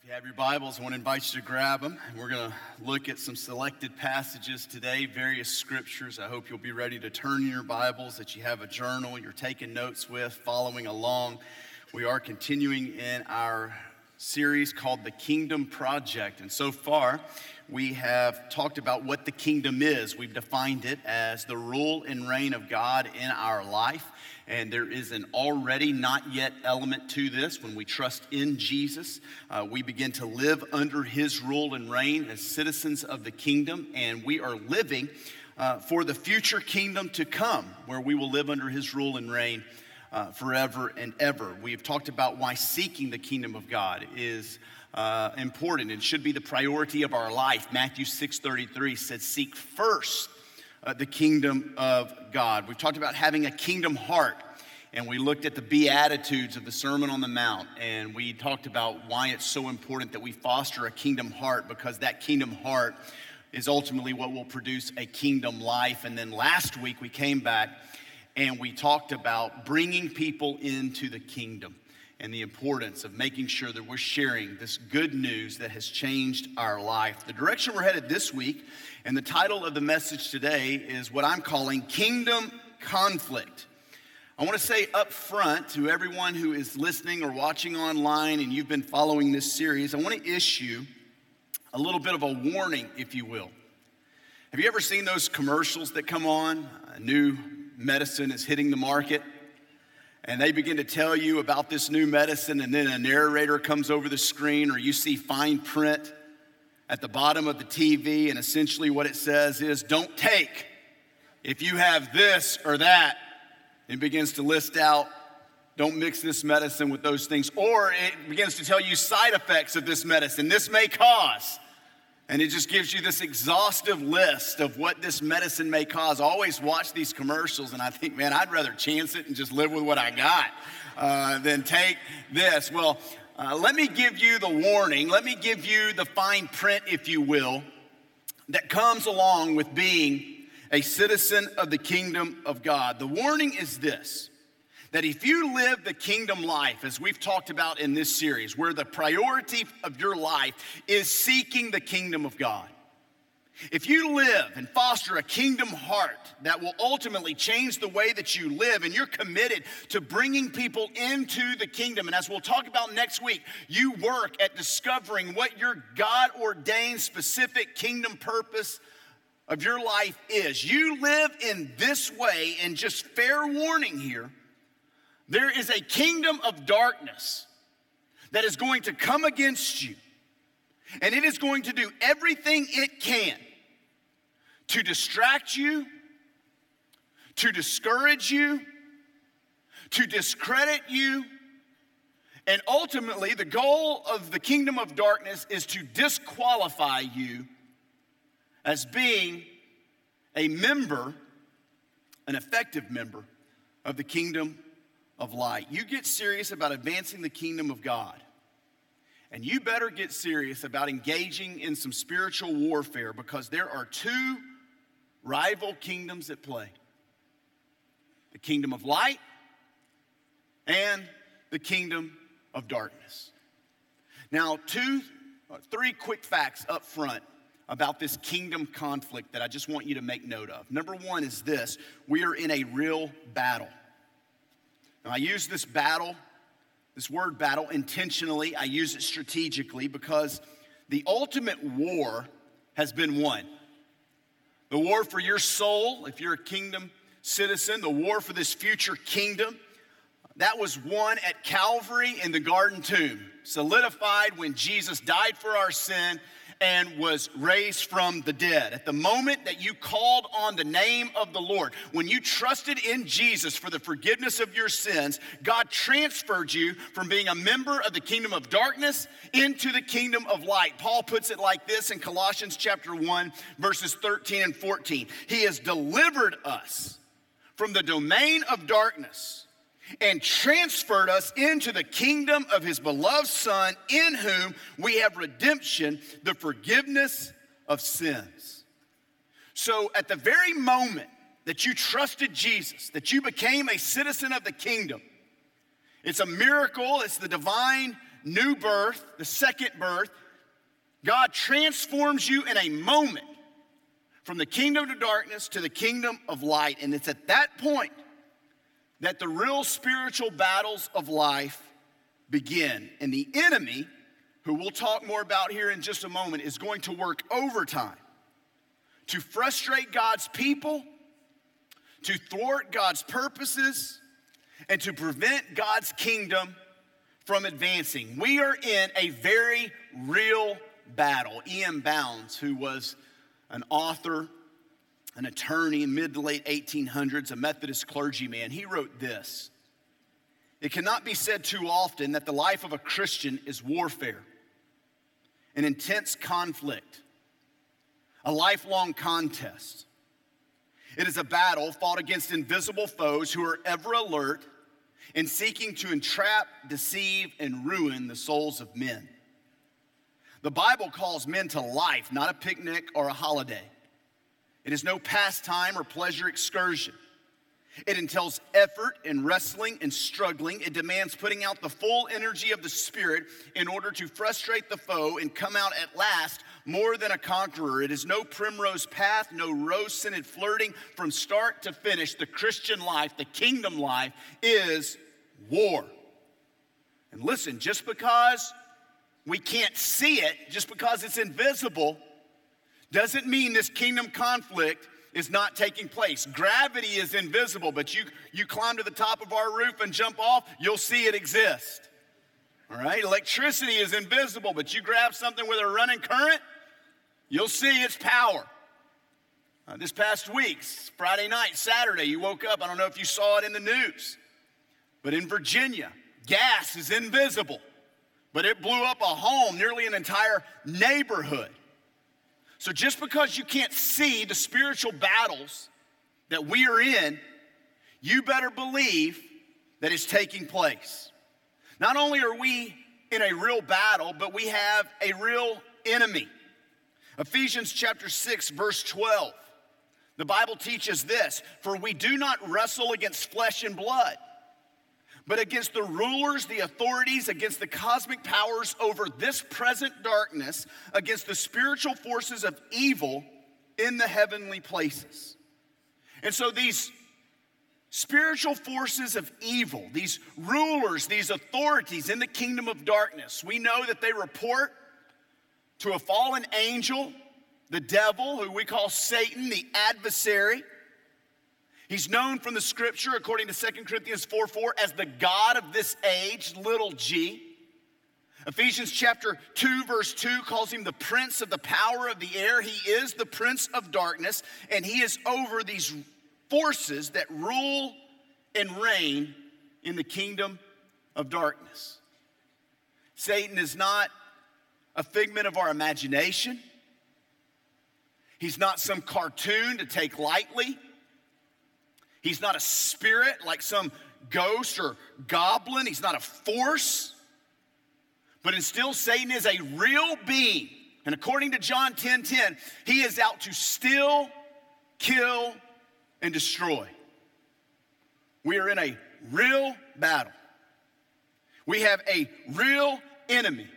If you have your Bibles, I want to invite you to grab them. We're going to look at some selected passages today, various scriptures. I hope you'll be ready to turn your Bibles, that you have a journal you're taking notes with, following along. We are continuing in our series called The Kingdom Project. And so far, we have talked about what the kingdom is. We've defined it as the rule and reign of God in our life. And there is an already not yet element to this. When we trust in Jesus, uh, we begin to live under his rule and reign as citizens of the kingdom. And we are living uh, for the future kingdom to come, where we will live under his rule and reign uh, forever and ever. We've talked about why seeking the kingdom of God is. Uh, important and should be the priority of our life. Matthew 6:33 says, "Seek first uh, the kingdom of God. We've talked about having a kingdom heart, and we looked at the Beatitudes of the Sermon on the Mount, and we talked about why it's so important that we foster a kingdom heart because that kingdom heart is ultimately what will produce a kingdom life. And then last week we came back and we talked about bringing people into the kingdom and the importance of making sure that we're sharing this good news that has changed our life. The direction we're headed this week, and the title of the message today is what I'm calling Kingdom Conflict. I want to say up front to everyone who is listening or watching online and you've been following this series, I want to issue a little bit of a warning, if you will. Have you ever seen those commercials that come on? A new medicine is hitting the market and they begin to tell you about this new medicine, and then a narrator comes over the screen, or you see fine print at the bottom of the TV, and essentially what it says is, Don't take if you have this or that. It begins to list out, Don't mix this medicine with those things. Or it begins to tell you side effects of this medicine. This may cause. And it just gives you this exhaustive list of what this medicine may cause. I always watch these commercials and I think, man, I'd rather chance it and just live with what I got uh, than take this. Well, uh, let me give you the warning, let me give you the fine print, if you will, that comes along with being a citizen of the kingdom of God. The warning is this that if you live the kingdom life, as we've talked about in this series, where the priority of your life is seeking the kingdom of God, if you live and foster a kingdom heart that will ultimately change the way that you live, and you're committed to bringing people into the kingdom, and as we'll talk about next week, you work at discovering what your God ordained specific kingdom purpose of your life is. You live in this way, and just fair warning here there is a kingdom of darkness that is going to come against you, and it is going to do everything it can to distract you, to discourage you, to discredit you. And ultimately, the goal of the kingdom of darkness is to disqualify you as being a member, an effective member of the kingdom of light. You get serious about advancing the kingdom of God. And you better get serious about engaging in some spiritual warfare because there are two rival kingdoms at play the kingdom of light and the kingdom of darkness. Now, two, uh, three quick facts up front about this kingdom conflict that I just want you to make note of. Number one is this we are in a real battle. Now, I use this battle, this word battle, intentionally. I use it strategically because the ultimate war has been won. The war for your soul, if you're a kingdom citizen, the war for this future kingdom, that was won at Calvary in the garden tomb, solidified when Jesus died for our sin and was raised from the dead. At the moment that you called on the name of the Lord, when you trusted in Jesus for the forgiveness of your sins, God transferred you from being a member of the kingdom of darkness into the kingdom of light. Paul puts it like this in Colossians chapter 1, verses 13 and 14. He has delivered us from the domain of darkness and transferred us into the kingdom of his beloved Son, in whom we have redemption, the forgiveness of sins. So, at the very moment that you trusted Jesus, that you became a citizen of the kingdom, it's a miracle, it's the divine new birth, the second birth, God transforms you in a moment from the kingdom of darkness to the kingdom of light. And it's at that point that the real spiritual battles of life begin. And the enemy, who we'll talk more about here in just a moment, is going to work overtime to frustrate God's people, to thwart God's purposes, and to prevent God's kingdom from advancing. We are in a very real battle. E.M. Bounds, who was an author, an attorney in mid to late 1800s, a Methodist clergyman, he wrote this It cannot be said too often that the life of a Christian is warfare, an intense conflict, a lifelong contest. It is a battle fought against invisible foes who are ever alert in seeking to entrap, deceive, and ruin the souls of men. The Bible calls men to life, not a picnic or a holiday. It is no pastime or pleasure excursion. It entails effort and wrestling and struggling. It demands putting out the full energy of the Spirit in order to frustrate the foe and come out at last more than a conqueror. It is no primrose path, no rose scented flirting. From start to finish, the Christian life, the kingdom life, is war. And listen, just because we can't see it, just because it's invisible, doesn't mean this kingdom conflict is not taking place. Gravity is invisible, but you, you climb to the top of our roof and jump off, you'll see it exist. All right? Electricity is invisible, but you grab something with a running current, you'll see its power. Uh, this past week, Friday night, Saturday, you woke up. I don't know if you saw it in the news, but in Virginia, gas is invisible, but it blew up a home, nearly an entire neighborhood. So just because you can't see the spiritual battles that we are in, you better believe that it's taking place. Not only are we in a real battle, but we have a real enemy. Ephesians chapter 6, verse 12. The Bible teaches this For we do not wrestle against flesh and blood but against the rulers, the authorities, against the cosmic powers over this present darkness, against the spiritual forces of evil in the heavenly places. And so these spiritual forces of evil, these rulers, these authorities in the kingdom of darkness, we know that they report to a fallen angel, the devil, who we call Satan, the adversary. He's known from the scripture, according to 2 Corinthians 4 4, as the God of this age, little g. Ephesians chapter 2, verse 2 calls him the prince of the power of the air. He is the prince of darkness, and he is over these forces that rule and reign in the kingdom of darkness. Satan is not a figment of our imagination, he's not some cartoon to take lightly. He's not a spirit like some ghost or goblin. He's not a force. But instead, Satan is a real being. And according to John 10 10, he is out to steal, kill, and destroy. We are in a real battle. We have a real enemy.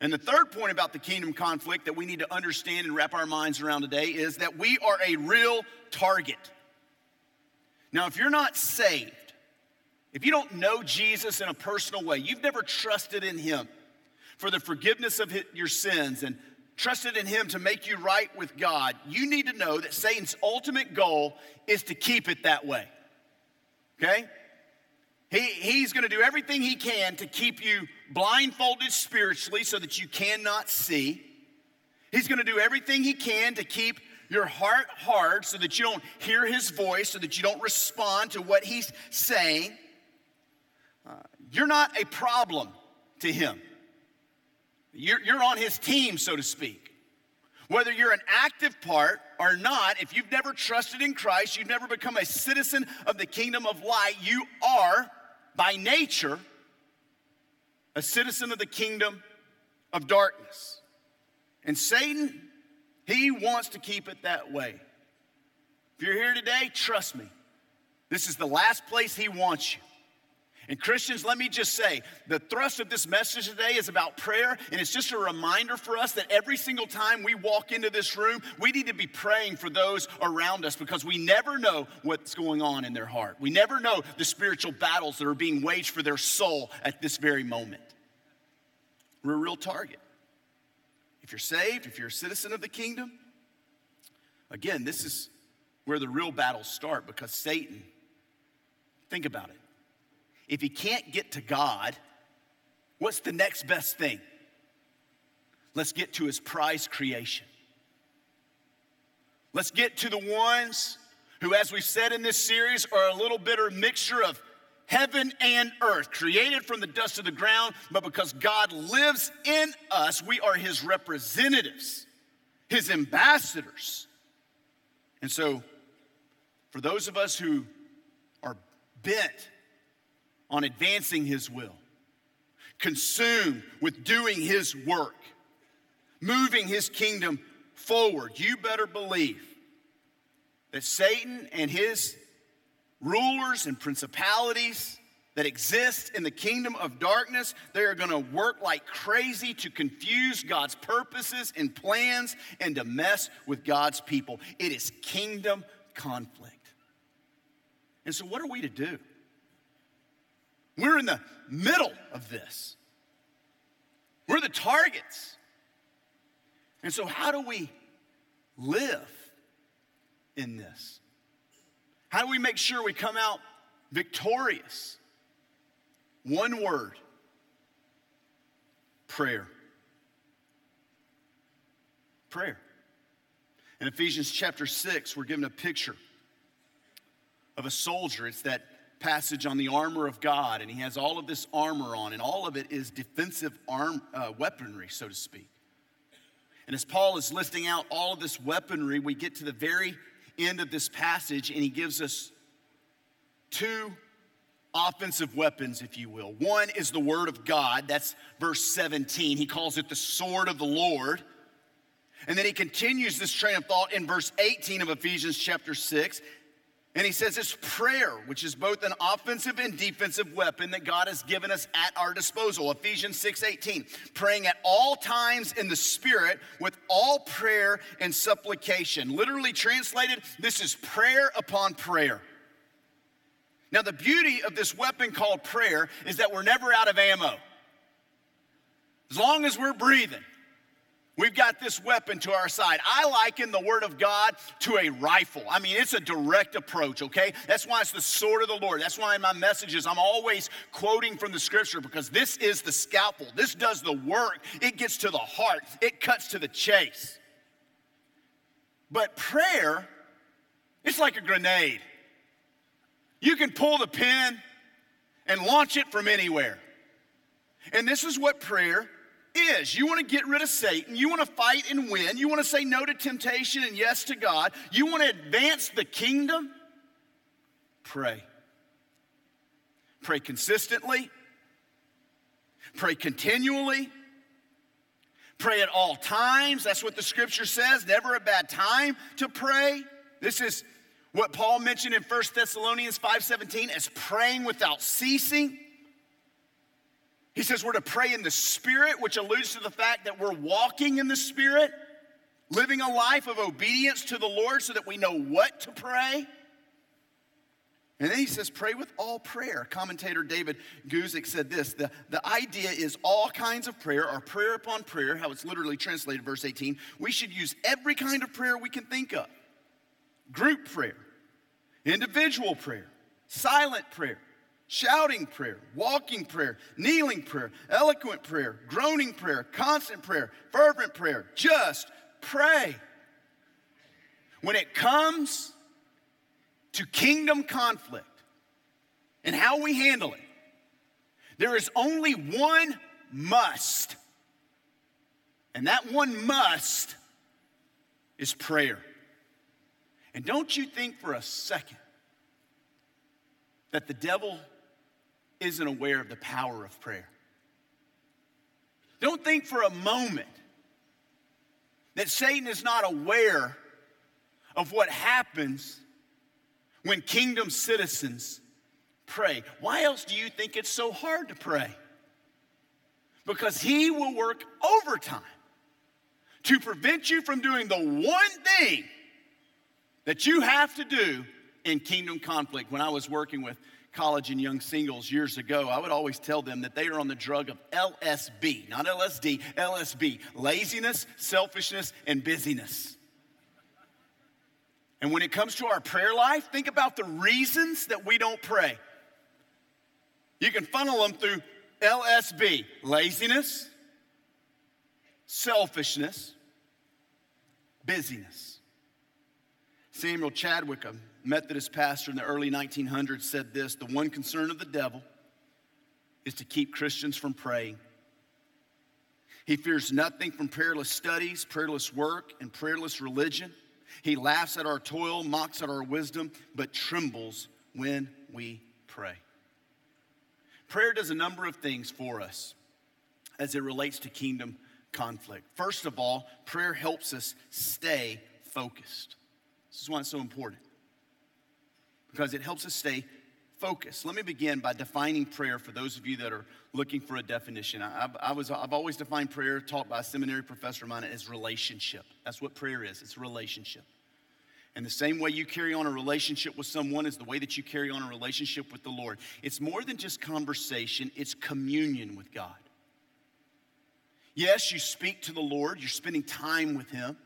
And the third point about the kingdom conflict that we need to understand and wrap our minds around today is that we are a real target. Now, if you're not saved, if you don't know Jesus in a personal way, you've never trusted in him for the forgiveness of your sins and trusted in him to make you right with God, you need to know that Satan's ultimate goal is to keep it that way. Okay? He, he's going to do everything he can to keep you blindfolded spiritually so that you cannot see. He's going to do everything he can to keep your heart hard so that you don't hear his voice, so that you don't respond to what he's saying. Uh, you're not a problem to him. You're, you're on his team, so to speak. Whether you're an active part or not, if you've never trusted in Christ, you've never become a citizen of the kingdom of light, you are, by nature, a citizen of the kingdom of darkness. And Satan he wants to keep it that way. If you're here today, trust me, this is the last place He wants you. And Christians, let me just say, the thrust of this message today is about prayer, and it's just a reminder for us that every single time we walk into this room, we need to be praying for those around us because we never know what's going on in their heart. We never know the spiritual battles that are being waged for their soul at this very moment. We're a real target. If you're saved, if you're a citizen of the kingdom, again, this is where the real battles start because Satan, think about it if he can't get to God, what's the next best thing? Let's get to his prize creation. Let's get to the ones who, as we've said in this series, are a little bitter mixture of heaven and earth, created from the dust of the ground, but because God lives in us, we are his representatives, his ambassadors. And so, for those of us who are bent on advancing His will, consumed with doing His work, moving His kingdom forward, you better believe that Satan and his rulers and principalities that exist in the kingdom of darkness, they are going to work like crazy to confuse God's purposes and plans and to mess with God's people. It is kingdom conflict. And so, what are we to do? We're in the middle of this. We're the targets. And so, how do we live in this? How do we make sure we come out victorious? One word prayer. Prayer. In Ephesians chapter 6, we're given a picture of a soldier. It's that passage on the armor of God, and he has all of this armor on, and all of it is defensive arm, uh, weaponry, so to speak. And as Paul is listing out all of this weaponry, we get to the very end of this passage, and he gives us two offensive weapons, if you will. One is the word of God, that's verse 17. He calls it the sword of the Lord. And then he continues this train of thought in verse 18 of Ephesians chapter 6. And he says it's prayer, which is both an offensive and defensive weapon that God has given us at our disposal. Ephesians 6:18, praying at all times in the spirit with all prayer and supplication. Literally translated, this is prayer upon prayer. Now the beauty of this weapon called prayer is that we're never out of ammo. As long as we're breathing, We've got this weapon to our side. I liken the Word of God to a rifle. I mean, it's a direct approach, okay? That's why it's the sword of the Lord. That's why in my messages I'm always quoting from the scripture because this is the scalpel. This does the work, it gets to the heart, it cuts to the chase. But prayer, it's like a grenade. You can pull the pin and launch it from anywhere. And this is what prayer is. You want to get rid of Satan. You want to fight and win. You want to say no to temptation and yes to God. You want to advance the kingdom. Pray. Pray consistently. Pray continually. Pray at all times. That's what the scripture says. Never a bad time to pray. This is what Paul mentioned in 1 Thessalonians 5:17 as praying without ceasing. He says we're to pray in the Spirit, which alludes to the fact that we're walking in the Spirit, living a life of obedience to the Lord so that we know what to pray. And then he says, pray with all prayer. Commentator David Guzik said this the, the idea is all kinds of prayer, or prayer upon prayer, how it's literally translated, verse 18. We should use every kind of prayer we can think of group prayer, individual prayer, silent prayer shouting prayer, walking prayer, kneeling prayer, eloquent prayer, groaning prayer, constant prayer, fervent prayer. Just pray. When it comes to kingdom conflict and how we handle it, there is only one must. And that one must is prayer. And don't you think for a second that the devil isn't aware of the power of prayer. Don't think for a moment that Satan is not aware of what happens when kingdom citizens pray. Why else do you think it's so hard to pray? Because He will work overtime to prevent you from doing the one thing that you have to do in kingdom conflict. When I was working with college and young singles years ago, I would always tell them that they are on the drug of LSB, not LSD, LSB laziness, selfishness, and busyness. And when it comes to our prayer life, think about the reasons that we don't pray. You can funnel them through LSB laziness, selfishness, busyness. Samuel Chadwick, a Methodist pastor in the early 1900s, said this The one concern of the devil is to keep Christians from praying. He fears nothing from prayerless studies, prayerless work, and prayerless religion. He laughs at our toil, mocks at our wisdom, but trembles when we pray. Prayer does a number of things for us as it relates to kingdom conflict. First of all, prayer helps us stay focused. This is why it's so important because it helps us stay focused. Let me begin by defining prayer for those of you that are looking for a definition. I, I, was, I've always defined prayer, taught by a seminary professor of mine, as relationship. That's what prayer is it's relationship. And the same way you carry on a relationship with someone is the way that you carry on a relationship with the Lord. It's more than just conversation, it's communion with God. Yes, you speak to the Lord, you're spending time with Him,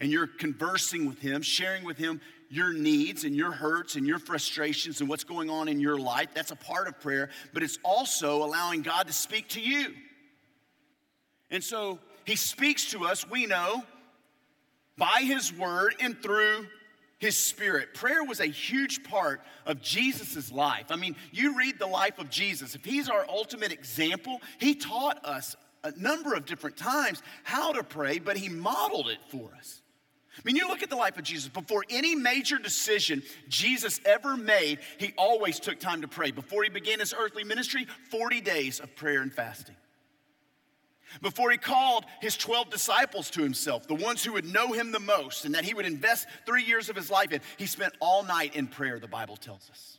and you're conversing with Him, sharing with Him your needs and your hurts and your frustrations and what's going on in your life. That's a part of prayer, but it's also allowing God to speak to you. And so He speaks to us, we know, by His Word and through his spirit. Prayer was a huge part of Jesus' life. I mean, you read the life of Jesus. If he's our ultimate example, he taught us a number of different times how to pray, but he modeled it for us. I mean, you look at the life of Jesus. Before any major decision Jesus ever made, he always took time to pray. Before he began his earthly ministry, 40 days of prayer and fasting. Before he called his 12 disciples to himself, the ones who would know him the most and that he would invest three years of his life in, he spent all night in prayer, the Bible tells us.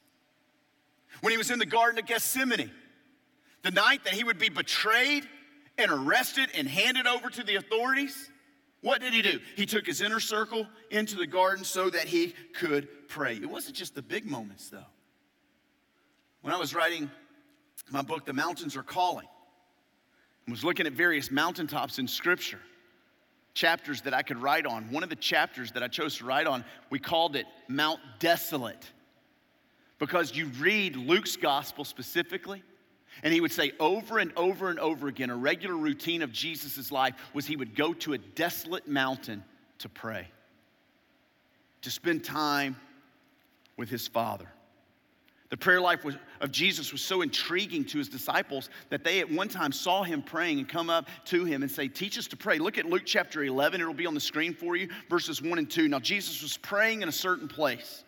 When he was in the Garden of Gethsemane, the night that he would be betrayed and arrested and handed over to the authorities, what did he do? He took his inner circle into the garden so that he could pray. It wasn't just the big moments, though. When I was writing my book, The Mountains Are Calling, I was looking at various mountaintops in Scripture, chapters that I could write on. One of the chapters that I chose to write on, we called it Mount Desolate. Because you read Luke's gospel specifically, and he would say over and over and over again, a regular routine of Jesus' life was he would go to a desolate mountain to pray, to spend time with his Father. The prayer life was, of Jesus was so intriguing to his disciples that they at one time saw him praying and come up to him and say, Teach us to pray. Look at Luke chapter 11, it'll be on the screen for you, verses 1 and 2. Now, Jesus was praying in a certain place.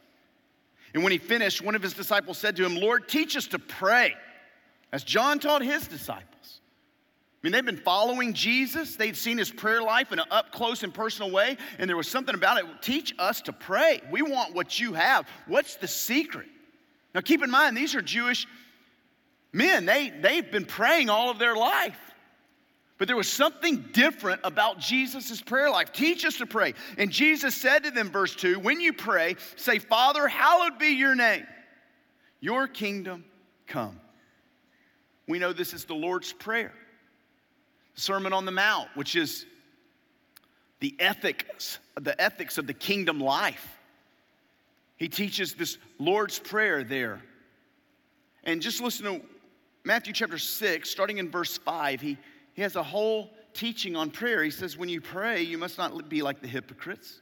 And when he finished, one of his disciples said to him, Lord, teach us to pray as John taught his disciples. I mean, they've been following Jesus. They'd seen his prayer life in an up close and personal way, and there was something about it. Teach us to pray. We want what you have. What's the secret? Now, keep in mind, these are Jewish men. They, they've been praying all of their life. But there was something different about Jesus' prayer life. Teach us to pray. And Jesus said to them, verse 2 When you pray, say, Father, hallowed be your name, your kingdom come. We know this is the Lord's Prayer, Sermon on the Mount, which is the ethics, the ethics of the kingdom life. He teaches this Lord's Prayer there. And just listen to Matthew chapter 6, starting in verse 5. He, he has a whole teaching on prayer. He says, When you pray, you must not be like the hypocrites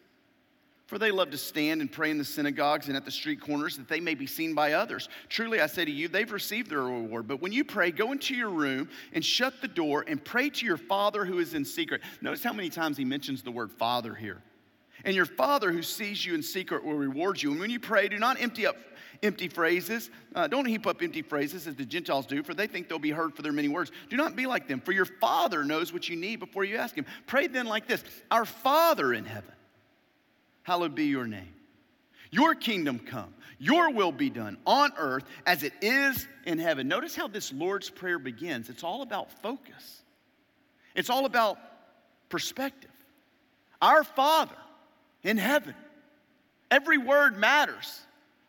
for they love to stand and pray in the synagogues and at the street corners that they may be seen by others. Truly, I say to you, they've received their reward. But when you pray, go into your room and shut the door and pray to your Father who is in secret. Notice how many times he mentions the word Father here. And your Father who sees you in secret will reward you. And when you pray, do not empty up empty phrases. Uh, don't heap up empty phrases as the Gentiles do, for they think they'll be heard for their many words. Do not be like them, for your Father knows what you need before you ask Him. Pray then like this Our Father in heaven hallowed be your name. Your kingdom come, your will be done on earth as it is in heaven. Notice how this Lord's Prayer begins. It's all about focus, it's all about perspective. Our Father in heaven, every word matters.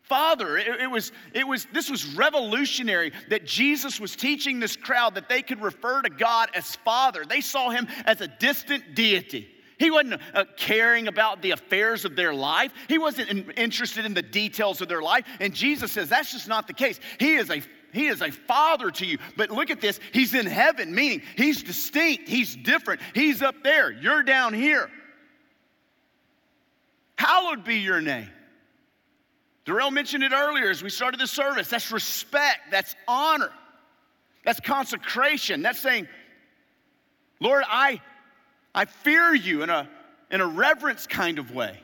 Father, it, it, was, it was, this was revolutionary that Jesus was teaching this crowd that they could refer to God as Father. They saw him as a distant deity. He wasn't uh, caring about the affairs of their life. He wasn't in, interested in the details of their life. And Jesus says that's just not the case. He is a he is a father to you. But look at this. He's in heaven, meaning he's distinct, he's different. He's up there, you're down here. Hallowed be your name. Darrell mentioned it earlier as we started the service. That's respect, that's honor, that's consecration. That's saying, Lord, I I fear you in a, in a reverence kind of way.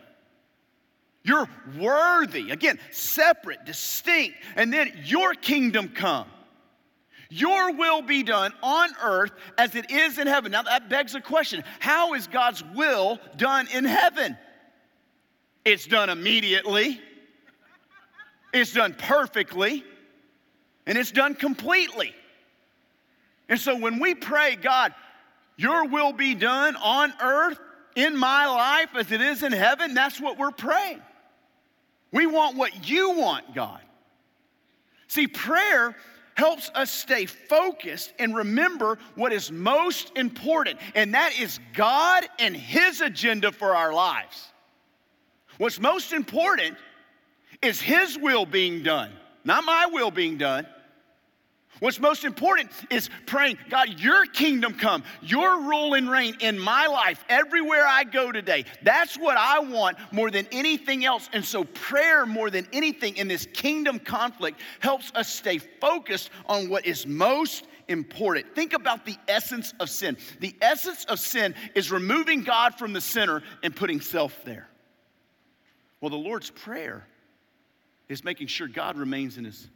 You're worthy. Again, separate, distinct. And then your kingdom come. Your will be done on earth as it is in heaven. Now that begs a question How is God's will done in heaven? It's done immediately, it's done perfectly, and it's done completely. And so when we pray, God, your will be done on earth in my life as it is in heaven. That's what we're praying. We want what you want, God. See, prayer helps us stay focused and remember what is most important, and that is God and His agenda for our lives. What's most important is His will being done, not my will being done. What's most important is praying, God, your kingdom come, your rule and reign in my life, everywhere I go today. That's what I want more than anything else. And so, prayer, more than anything in this kingdom conflict, helps us stay focused on what is most important. Think about the essence of sin. The essence of sin is removing God from the center and putting self there. Well, the Lord's Prayer is making sure God remains in his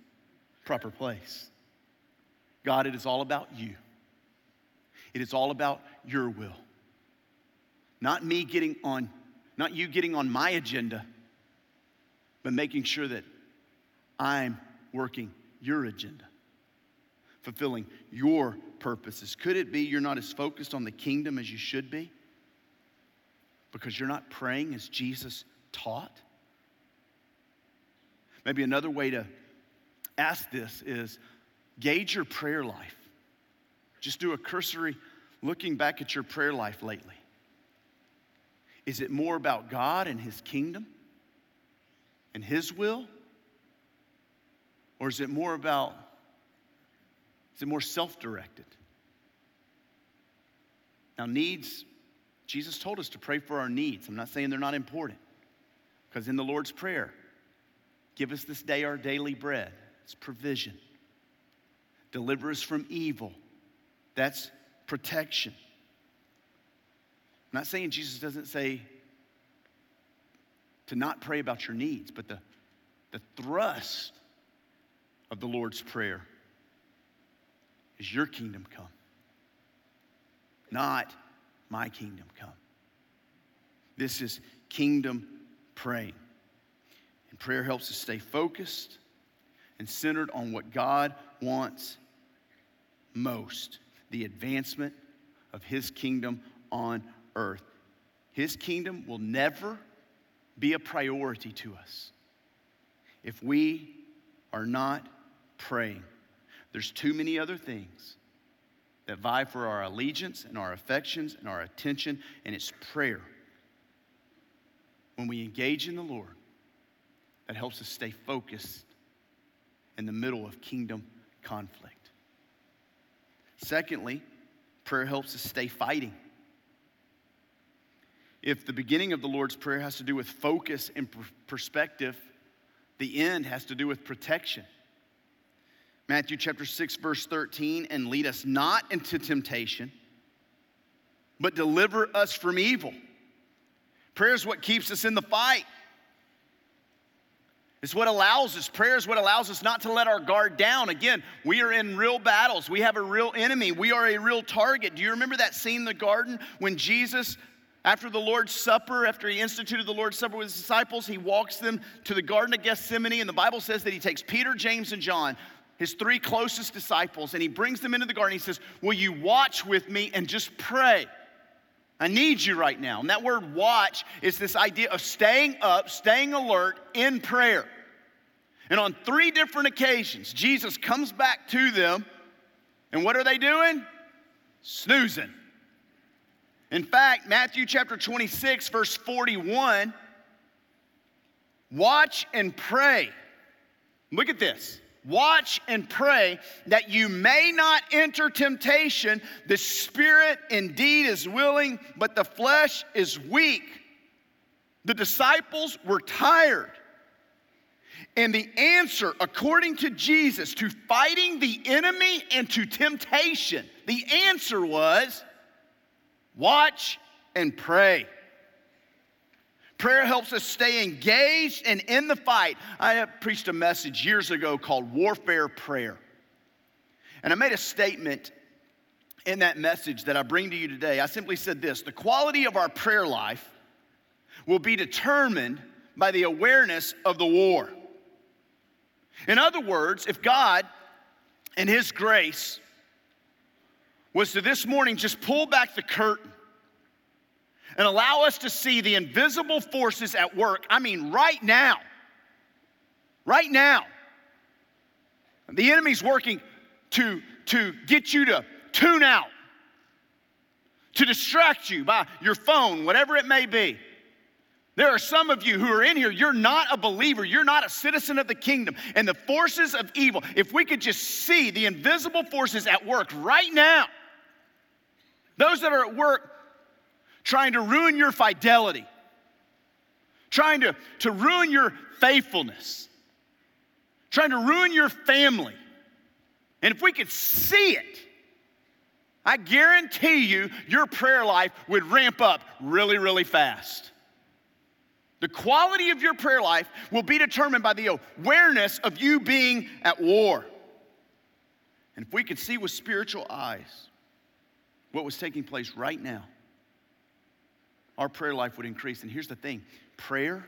proper place. God, it is all about you. It is all about your will. Not me getting on, not you getting on my agenda, but making sure that I'm working your agenda, fulfilling your purposes. Could it be you're not as focused on the kingdom as you should be? Because you're not praying as Jesus taught? Maybe another way to ask this is Gauge your prayer life. Just do a cursory looking back at your prayer life lately. Is it more about God and His kingdom and His will? Or is it more about, is it more self directed? Now, needs, Jesus told us to pray for our needs. I'm not saying they're not important, because in the Lord's Prayer, give us this day our daily bread, it's provision. Deliver us from evil. That's protection. I'm not saying Jesus doesn't say to not pray about your needs, but the, the thrust of the Lord's Prayer is your kingdom come, not my kingdom come. This is kingdom praying. And prayer helps us stay focused and centered on what God wants most the advancement of his kingdom on earth. His kingdom will never be a priority to us if we are not praying. There's too many other things that vie for our allegiance and our affections and our attention, and it's prayer. When we engage in the Lord, that helps us stay focused in the middle of kingdom conflict. Secondly, prayer helps us stay fighting. If the beginning of the Lord's Prayer has to do with focus and perspective, the end has to do with protection. Matthew chapter 6, verse 13, and lead us not into temptation, but deliver us from evil. Prayer is what keeps us in the fight. It's what allows us, prayer is what allows us not to let our guard down. Again, we are in real battles. We have a real enemy. We are a real target. Do you remember that scene in the garden when Jesus After the Lord's Supper, after he instituted the Lord's Supper with his disciples, he walks them to the Garden of Gethsemane, and the Bible says that he takes Peter, James, and John, his three closest disciples, and he brings them into the garden. He says, Will you watch with me and just pray? I need you right now. And that word watch is this idea of staying up, staying alert in prayer. And on three different occasions, Jesus comes back to them, and what are they doing? Snoozing. In fact, Matthew chapter 26, verse 41 watch and pray. Look at this. Watch and pray that you may not enter temptation. The spirit indeed is willing, but the flesh is weak. The disciples were tired. And the answer, according to Jesus, to fighting the enemy and to temptation, the answer was Watch and pray. Prayer helps us stay engaged and in the fight. I preached a message years ago called Warfare Prayer. And I made a statement in that message that I bring to you today. I simply said this the quality of our prayer life will be determined by the awareness of the war. In other words, if God, in His grace, was to this morning just pull back the curtain and allow us to see the invisible forces at work. I mean, right now. Right now. The enemy's working to, to get you to tune out, to distract you by your phone, whatever it may be. There are some of you who are in here, you're not a believer, you're not a citizen of the kingdom. And the forces of evil, if we could just see the invisible forces at work right now, those that are at work trying to ruin your fidelity, trying to, to ruin your faithfulness, trying to ruin your family. And if we could see it, I guarantee you your prayer life would ramp up really, really fast. The quality of your prayer life will be determined by the awareness of you being at war. And if we could see with spiritual eyes, what was taking place right now, our prayer life would increase. And here's the thing prayer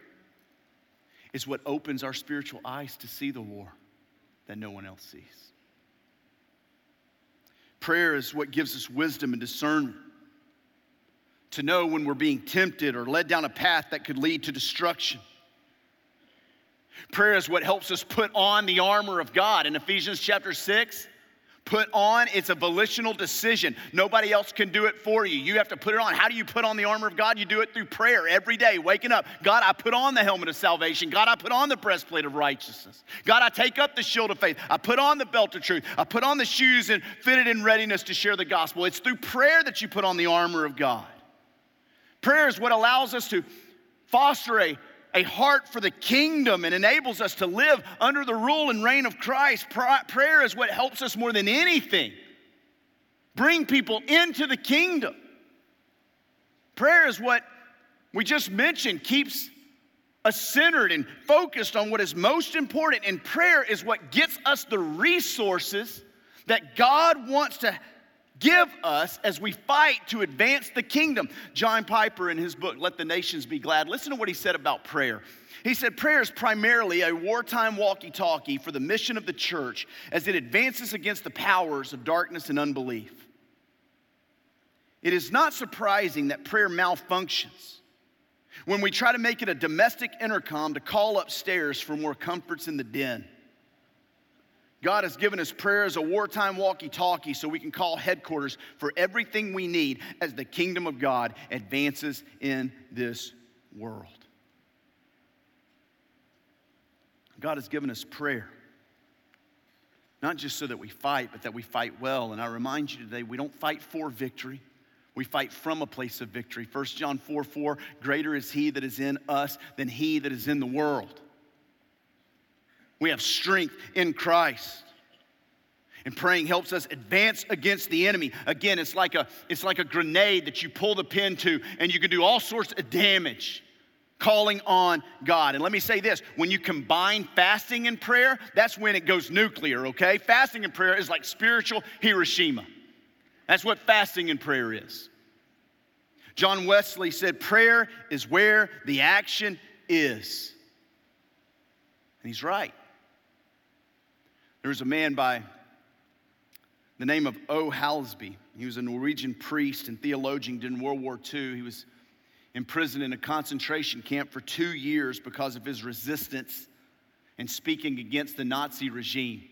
is what opens our spiritual eyes to see the war that no one else sees. Prayer is what gives us wisdom and discernment to know when we're being tempted or led down a path that could lead to destruction. Prayer is what helps us put on the armor of God. In Ephesians chapter 6, Put on, it's a volitional decision. Nobody else can do it for you. You have to put it on. How do you put on the armor of God? You do it through prayer every day, waking up. God, I put on the helmet of salvation. God, I put on the breastplate of righteousness. God, I take up the shield of faith. I put on the belt of truth. I put on the shoes and fitted in readiness to share the gospel. It's through prayer that you put on the armor of God. Prayer is what allows us to foster a a heart for the kingdom and enables us to live under the rule and reign of Christ. Prayer is what helps us more than anything bring people into the kingdom. Prayer is what we just mentioned keeps us centered and focused on what is most important. And prayer is what gets us the resources that God wants to give us as we fight to advance the kingdom. John Piper, in his book, Let the Nations Be Glad, listen to what he said about prayer. He said, Prayer is primarily a wartime walkie talkie for the mission of the church as it advances against the powers of darkness and unbelief. It is not surprising that prayer malfunctions when we try to make it a domestic intercom to call upstairs for more comforts in the den. God has given us prayer as a wartime walkie talkie so we can call headquarters for everything we need as the kingdom of God advances in this world. God has given us prayer, not just so that we fight, but that we fight well. And I remind you today, we don't fight for victory. We fight from a place of victory. 1 John 4 4, greater is he that is in us than he that is in the world. We have strength in Christ. And praying helps us advance against the enemy. Again, it's like a it's like a grenade that you pull the pin to and you can do all sorts of damage calling on God. And let me say this, when you combine fasting and prayer, that's when it goes nuclear, okay? Fasting and prayer is like spiritual Hiroshima. That's what fasting and prayer is. John Wesley said, Prayer is where the action is. And he's right. There was a man by the name of O. Hallesby. He was a Norwegian priest and theologian during World War II. He was imprisoned in a concentration camp for two years because of his resistance and speaking against the Nazi regime.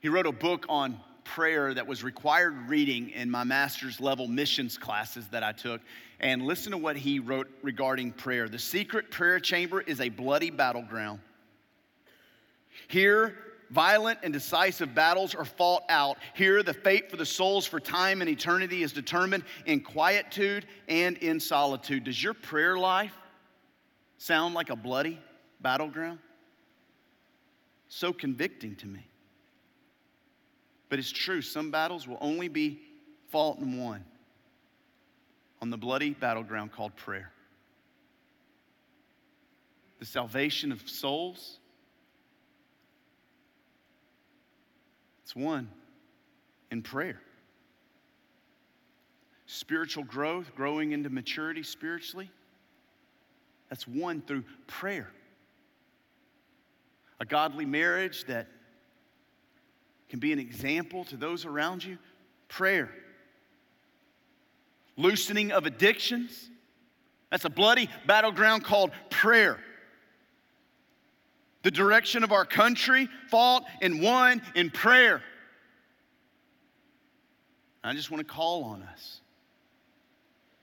He wrote a book on prayer that was required reading in my master's level missions classes that I took. And listen to what he wrote regarding prayer. The secret prayer chamber is a bloody battleground. Here, violent and decisive battles are fought out. Here, the fate for the souls for time and eternity is determined in quietude and in solitude. Does your prayer life sound like a bloody battleground? So convicting to me. But it's true, some battles will only be fought and won on the bloody battleground called prayer. The salvation of souls It's won in prayer. Spiritual growth, growing into maturity spiritually, that's won through prayer. A godly marriage that can be an example to those around you, prayer. Loosening of addictions, that's a bloody battleground called prayer the direction of our country, fought and won in prayer. I just want to call on us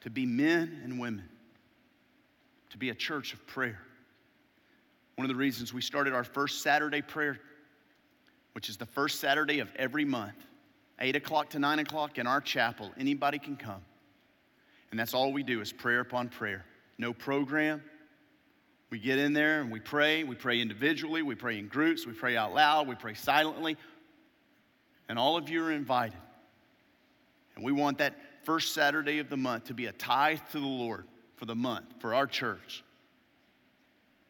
to be men and women, to be a church of prayer. One of the reasons we started our first Saturday prayer, which is the first Saturday of every month, 8 o'clock to 9 o'clock in our chapel, anybody can come. And that's all we do is prayer upon prayer. No program, we get in there and we pray. We pray individually, we pray in groups, we pray out loud, we pray silently. And all of you are invited. And we want that first Saturday of the month to be a tithe to the Lord for the month, for our church.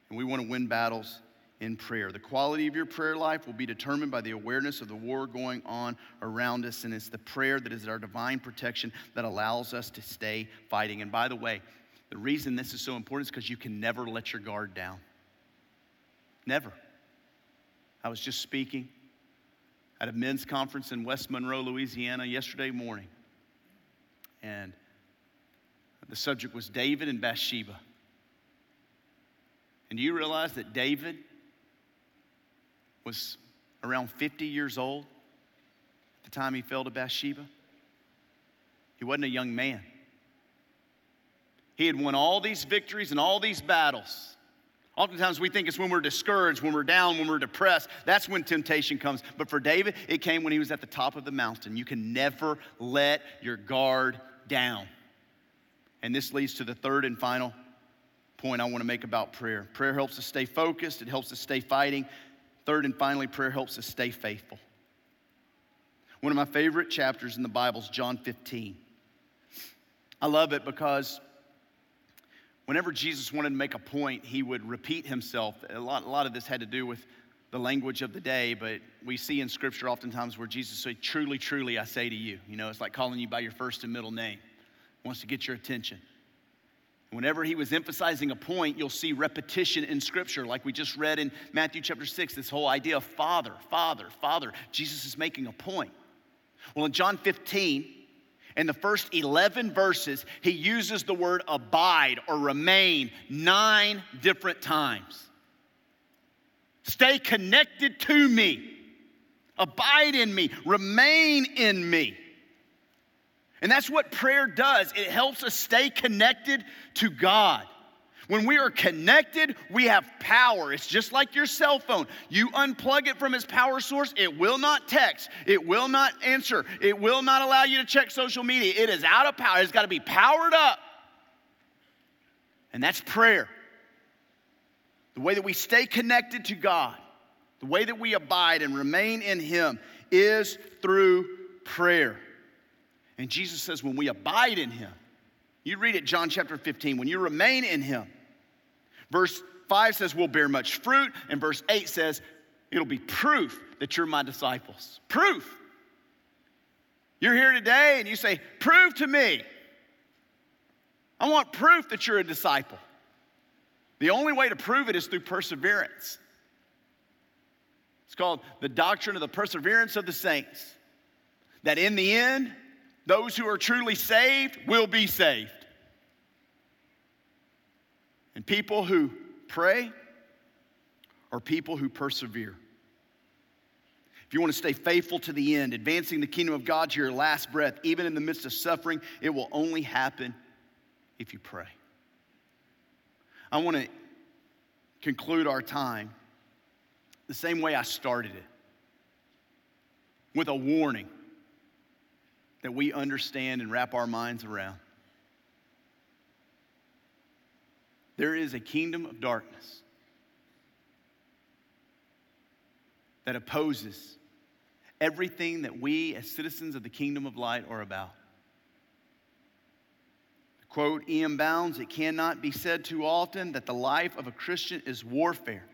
And we want to win battles in prayer. The quality of your prayer life will be determined by the awareness of the war going on around us. And it's the prayer that is our divine protection that allows us to stay fighting. And by the way, the reason this is so important is because you can never let your guard down. Never. I was just speaking at a men's conference in West Monroe, Louisiana, yesterday morning. And the subject was David and Bathsheba. And do you realize that David was around 50 years old at the time he fell to Bathsheba? He wasn't a young man. He had won all these victories and all these battles. Oftentimes we think it's when we're discouraged, when we're down, when we're depressed. That's when temptation comes. But for David, it came when he was at the top of the mountain. You can never let your guard down. And this leads to the third and final point I want to make about prayer. Prayer helps us stay focused, it helps us stay fighting. Third and finally, prayer helps us stay faithful. One of my favorite chapters in the Bible is John 15. I love it because whenever Jesus wanted to make a point, he would repeat himself. A lot, a lot of this had to do with the language of the day, but we see in Scripture oftentimes where Jesus said, Truly, truly, I say to you. You know, it's like calling you by your first and middle name, he wants to get your attention. Whenever he was emphasizing a point, you'll see repetition in Scripture, like we just read in Matthew chapter 6, this whole idea of Father, Father, Father. Jesus is making a point. Well, in John 15, in the first 11 verses, he uses the word abide or remain nine different times. Stay connected to me, abide in me, remain in me. And that's what prayer does. It helps us stay connected to God. When we are connected, we have power. It's just like your cell phone. You unplug it from its power source, it will not text, it will not answer, it will not allow you to check social media. It is out of power. It's got to be powered up. And that's prayer. The way that we stay connected to God, the way that we abide and remain in Him is through prayer. And Jesus says, when we abide in Him, you read it, John chapter 15, when you remain in Him, Verse 5 says, We'll bear much fruit. And verse 8 says, It'll be proof that you're my disciples. Proof. You're here today and you say, Prove to me I want proof that you're a disciple. The only way to prove it is through perseverance. It's called the doctrine of the perseverance of the saints. That in the end, those who are truly saved will be saved. And people who pray are people who persevere. If you want to stay faithful to the end, advancing the kingdom of God to your last breath, even in the midst of suffering, it will only happen if you pray. I want to conclude our time the same way I started it with a warning that we understand and wrap our minds around. There is a kingdom of darkness that opposes everything that we, as citizens of the kingdom of light, are about. Quote E.M. Bounds, it cannot be said too often that the life of a Christian is warfare.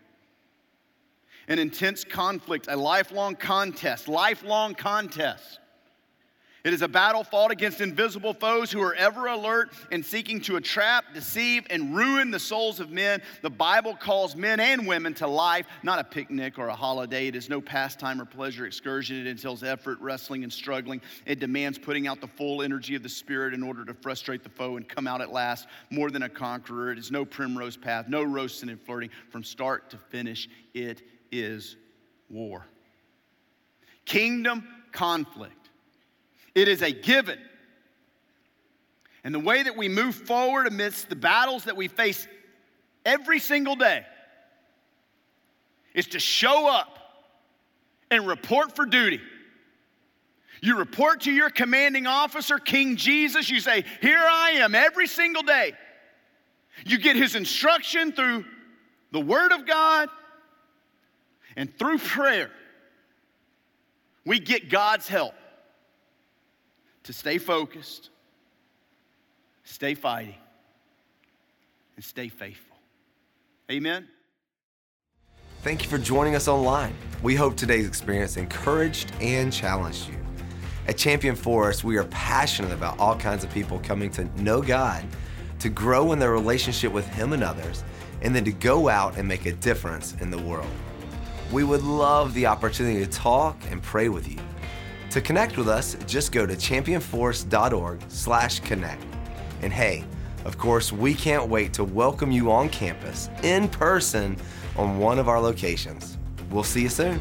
An intense conflict, a lifelong contest, lifelong contest it is a battle fought against invisible foes who are ever alert and seeking to entrap, deceive, and ruin the souls of men. The Bible calls men and women to life, not a picnic or a holiday. It is no pastime or pleasure excursion. It entails effort, wrestling, and struggling. It demands putting out the full energy of the Spirit in order to frustrate the foe and come out at last more than a conqueror. It is no primrose path, no roasting and flirting. From start to finish, it is war. Kingdom conflict it is a given. And the way that we move forward amidst the battles that we face every single day is to show up and report for duty. You report to your commanding officer, King Jesus. You say, Here I am every single day. You get his instruction through the Word of God and through prayer. We get God's help to stay focused, stay fighting, and stay faithful. Amen. Thank you for joining us online. We hope today's experience encouraged and challenged you. At Champion Forest, we are passionate about all kinds of people coming to know God, to grow in their relationship with Him and others, and then to go out and make a difference in the world. We would love the opportunity to talk and pray with you. To connect with us, just go to championforest.org/connect. And hey, of course, we can't wait to welcome you on campus in person on one of our locations. We'll see you soon.